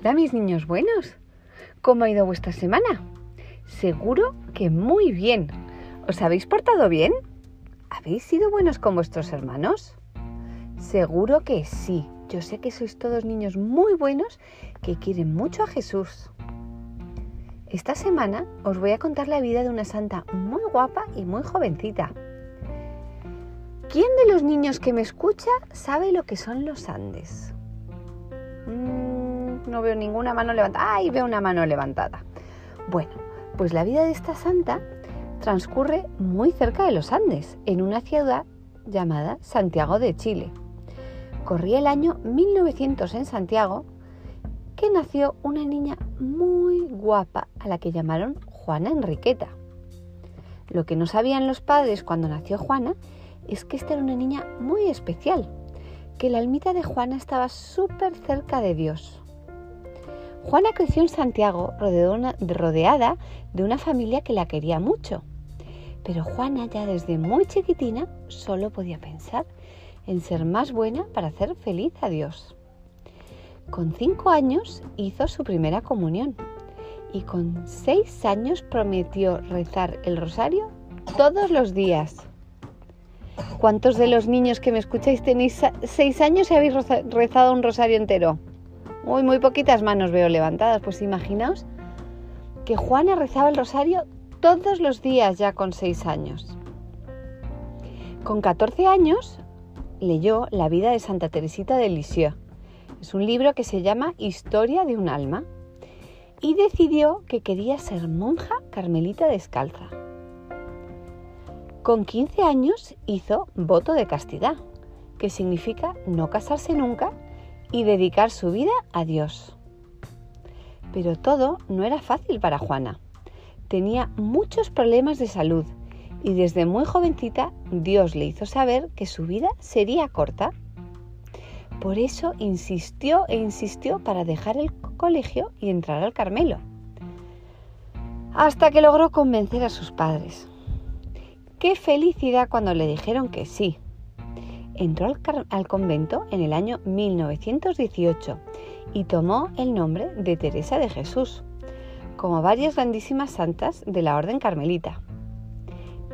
Hola mis niños buenos. ¿Cómo ha ido vuestra semana? Seguro que muy bien. ¿Os habéis portado bien? ¿Habéis sido buenos con vuestros hermanos? Seguro que sí. Yo sé que sois todos niños muy buenos que quieren mucho a Jesús. Esta semana os voy a contar la vida de una santa muy guapa y muy jovencita. ¿Quién de los niños que me escucha sabe lo que son los Andes? Mm, no veo ninguna mano levantada. ¡Ay, veo una mano levantada! Bueno, pues la vida de esta santa transcurre muy cerca de los Andes, en una ciudad llamada Santiago de Chile. Corría el año 1900 en Santiago que nació una niña muy guapa a la que llamaron Juana Enriqueta. Lo que no sabían los padres cuando nació Juana es que esta era una niña muy especial, que la almita de Juana estaba súper cerca de Dios. Juana creció en Santiago rodeada de una familia que la quería mucho, pero Juana ya desde muy chiquitina solo podía pensar en ser más buena para hacer feliz a Dios. Con cinco años hizo su primera comunión y con seis años prometió rezar el rosario todos los días. ¿Cuántos de los niños que me escucháis tenéis seis años y habéis rezado un rosario entero? Muy, muy poquitas manos veo levantadas. Pues imaginaos que Juana rezaba el rosario todos los días ya con seis años. Con 14 años leyó La vida de Santa Teresita de Lisieux. Es un libro que se llama Historia de un alma y decidió que quería ser monja carmelita descalza. Con 15 años hizo voto de castidad, que significa no casarse nunca y dedicar su vida a Dios. Pero todo no era fácil para Juana. Tenía muchos problemas de salud y desde muy jovencita Dios le hizo saber que su vida sería corta. Por eso insistió e insistió para dejar el colegio y entrar al Carmelo. Hasta que logró convencer a sus padres. Qué felicidad cuando le dijeron que sí. Entró al, convento en el año 1918 y tomó el nombre de Teresa de Jesús, como varias grandísimas santas de la Orden Carmelita.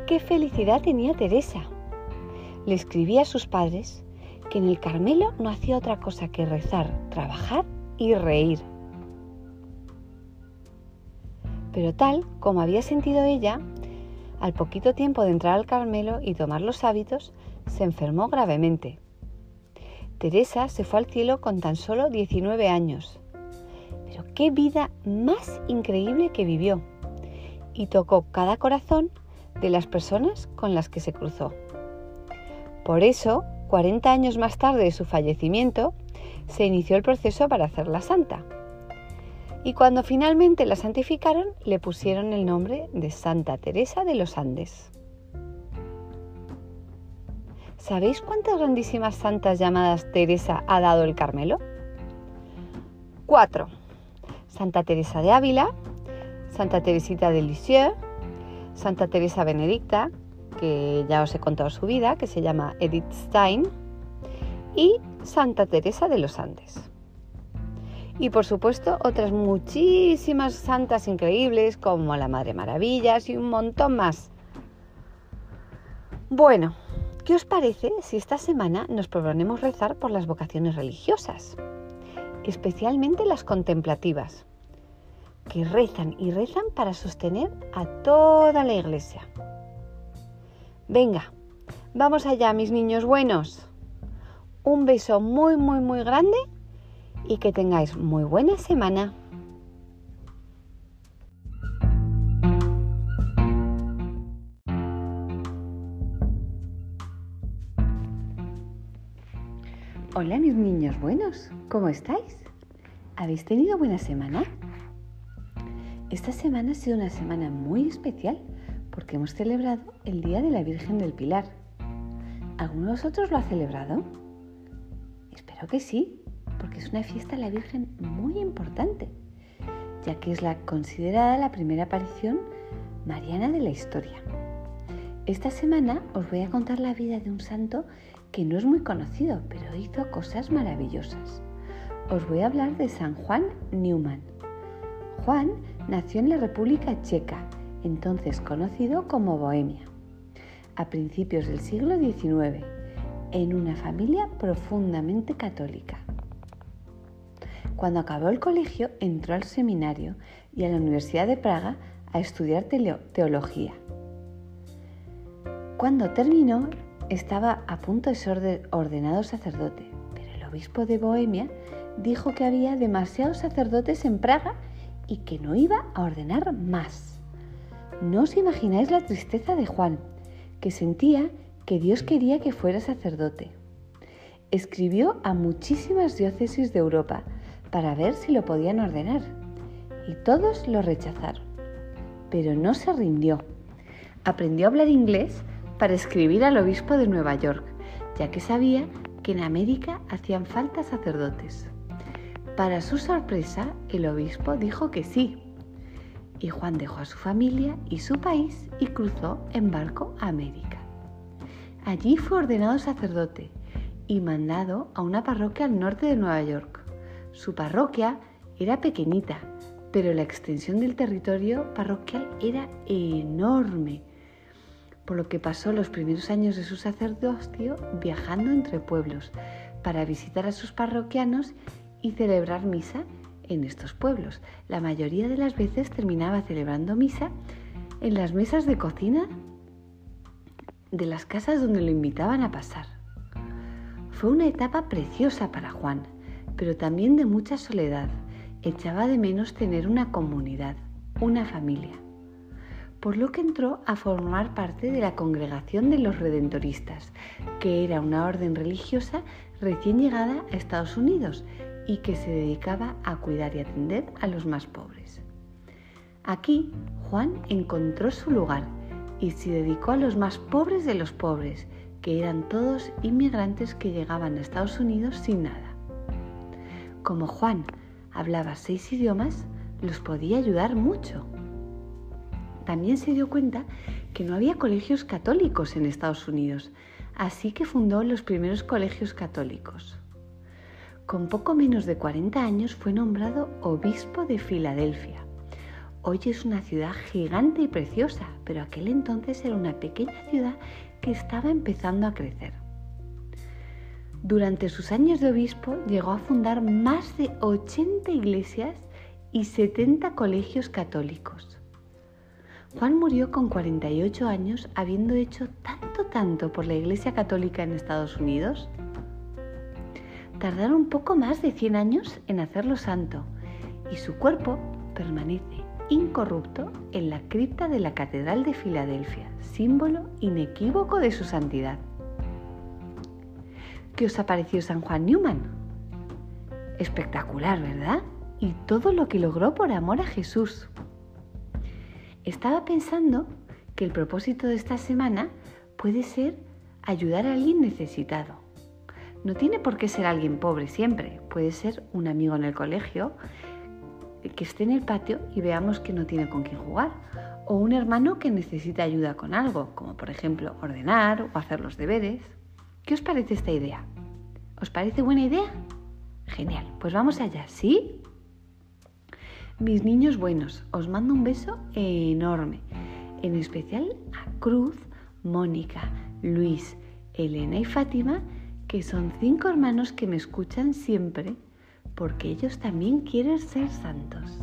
Qué felicidad tenía Teresa. Le escribía a sus padres que en el Carmelo no hacía otra cosa que rezar, trabajar y reír. Pero tal como había sentido ella, al poquito tiempo de entrar al Carmelo y tomar los hábitos, se enfermó gravemente. Teresa se fue al cielo con tan solo 19 años. Pero qué vida más increíble que vivió. Y tocó cada corazón de las personas con las que se cruzó. Por eso, 40 años más tarde de su fallecimiento, se inició el proceso para hacerla santa y cuando finalmente la santificaron le pusieron el nombre de Santa Teresa de los Andes. ¿Sabéis cuántas grandísimas santas llamadas Teresa ha dado el Carmelo? Cuatro. Santa Teresa de Ávila, Santa Teresita de Lisieux, Santa Teresa Benedicta, que ya os he contado su vida, que se llama Edith Stein, y Santa Teresa de los Andes y por supuesto otras muchísimas santas increíbles como la Madre Maravillas y un montón más. Bueno, ¿qué os parece si esta semana nos proponemos rezar por las vocaciones religiosas? Especialmente las contemplativas, que rezan y rezan para sostener a toda la iglesia. Venga, vamos allá, mis niños buenos. Un beso muy, muy, muy grande y que tengáis muy buena semana. Hola mis niños buenos, ¿cómo estáis? ¿Habéis tenido buena semana? Esta semana ha sido una semana muy especial porque hemos celebrado el Día de la Virgen del Pilar. ¿Alguno de vosotros lo ha celebrado? Espero que sí, porque es una fiesta a la Virgen muy importante, ya que es la considerada la primera aparición mariana de la historia. Esta semana os voy a contar la vida de un santo que no es muy conocido, pero hizo cosas maravillosas. os voy a hablar de San Juan Newman. Juan nació en la República Checa, entonces conocido como Bohemia, a principios del siglo XIX, en una familia profundamente católica. Cuando acabó el colegio entró al seminario y a la Universidad de Praga a estudiar teología. Cuando terminó estaba a punto de ser ordenado sacerdote, pero el obispo de Bohemia dijo que había demasiados sacerdotes en Praga y que no iba a ordenar más. No os imagináis la tristeza de Juan, que sentía que Dios quería que fuera sacerdote. Escribió a muchísimas diócesis de Europa para ver si lo podían ordenar, y todos lo rechazaron. Pero no se rindió. Aprendió a hablar inglés para escribir al obispo de Nueva York, ya que sabía que en América hacían falta sacerdotes. Para su sorpresa, el obispo dijo que sí. Y Juan dejó a su familia y su país y cruzó en barco a América. Allí fue ordenado sacerdote y mandado a una parroquia al norte de Nueva York. Su parroquia era pequeñita, pero la extensión del territorio parroquial era enorme, por lo que pasó los primeros años de su sacerdocio viajando entre pueblos para visitar a sus parroquianos y celebrar misa en estos pueblos. La mayoría de las veces terminaba celebrando misa en las mesas de cocina de las casas donde lo invitaban a pasar. Fue una etapa preciosa para Juan, pero también de mucha soledad. Echaba de menos tener una comunidad, una familia, por lo que entró a formar parte de la congregación de los redentoristas, que era una orden religiosa recién llegada a Estados Unidos y que se dedicaba a cuidar y atender a los más pobres. Aquí Juan encontró su lugar y se dedicó a los más pobres de los pobres, que eran todos inmigrantes que llegaban a Estados Unidos sin nada. Como Juan hablaba seis idiomas, los podía ayudar mucho. También se dio cuenta que no había colegios católicos en Estados Unidos, así que fundó los primeros colegios católicos. Con poco menos de 40 años fue nombrado obispo de Filadelfia. Hoy es una ciudad gigante y preciosa, pero aquel entonces era una pequeña ciudad que estaba empezando a crecer. Durante sus años de obispo llegó a fundar más de 80 iglesias y 70 colegios católicos. Juan murió con 48 años habiendo hecho tanto, tanto por la Iglesia Católica en Estados Unidos tardaron poco más de 100 años en hacerlo santo y su cuerpo permanece incorrupto en la cripta de la Catedral de Filadelfia, símbolo inequívoco de su santidad. ¿Qué os ha parecido San Juan Newman? Espectacular, ¿verdad? Y todo lo que logró por amor a Jesús. Estaba pensando que el propósito de esta semana puede ser ayudar a alguien necesitado. No tiene por qué ser alguien pobre siempre, puede ser un amigo en el colegio que esté en el patio y veamos que no tiene con quién jugar, o un hermano que necesita ayuda con algo, como por ejemplo ordenar o hacer los deberes. ¿Qué os parece esta idea? ¿Os parece buena idea? Genial, pues vamos allá, ¿sí? Mis niños buenos, os mando un beso enorme, en especial a Cruz, Mónica, Luis, Elena y Fátima, que son cinco hermanos que me escuchan siempre porque ellos también quieren ser santos.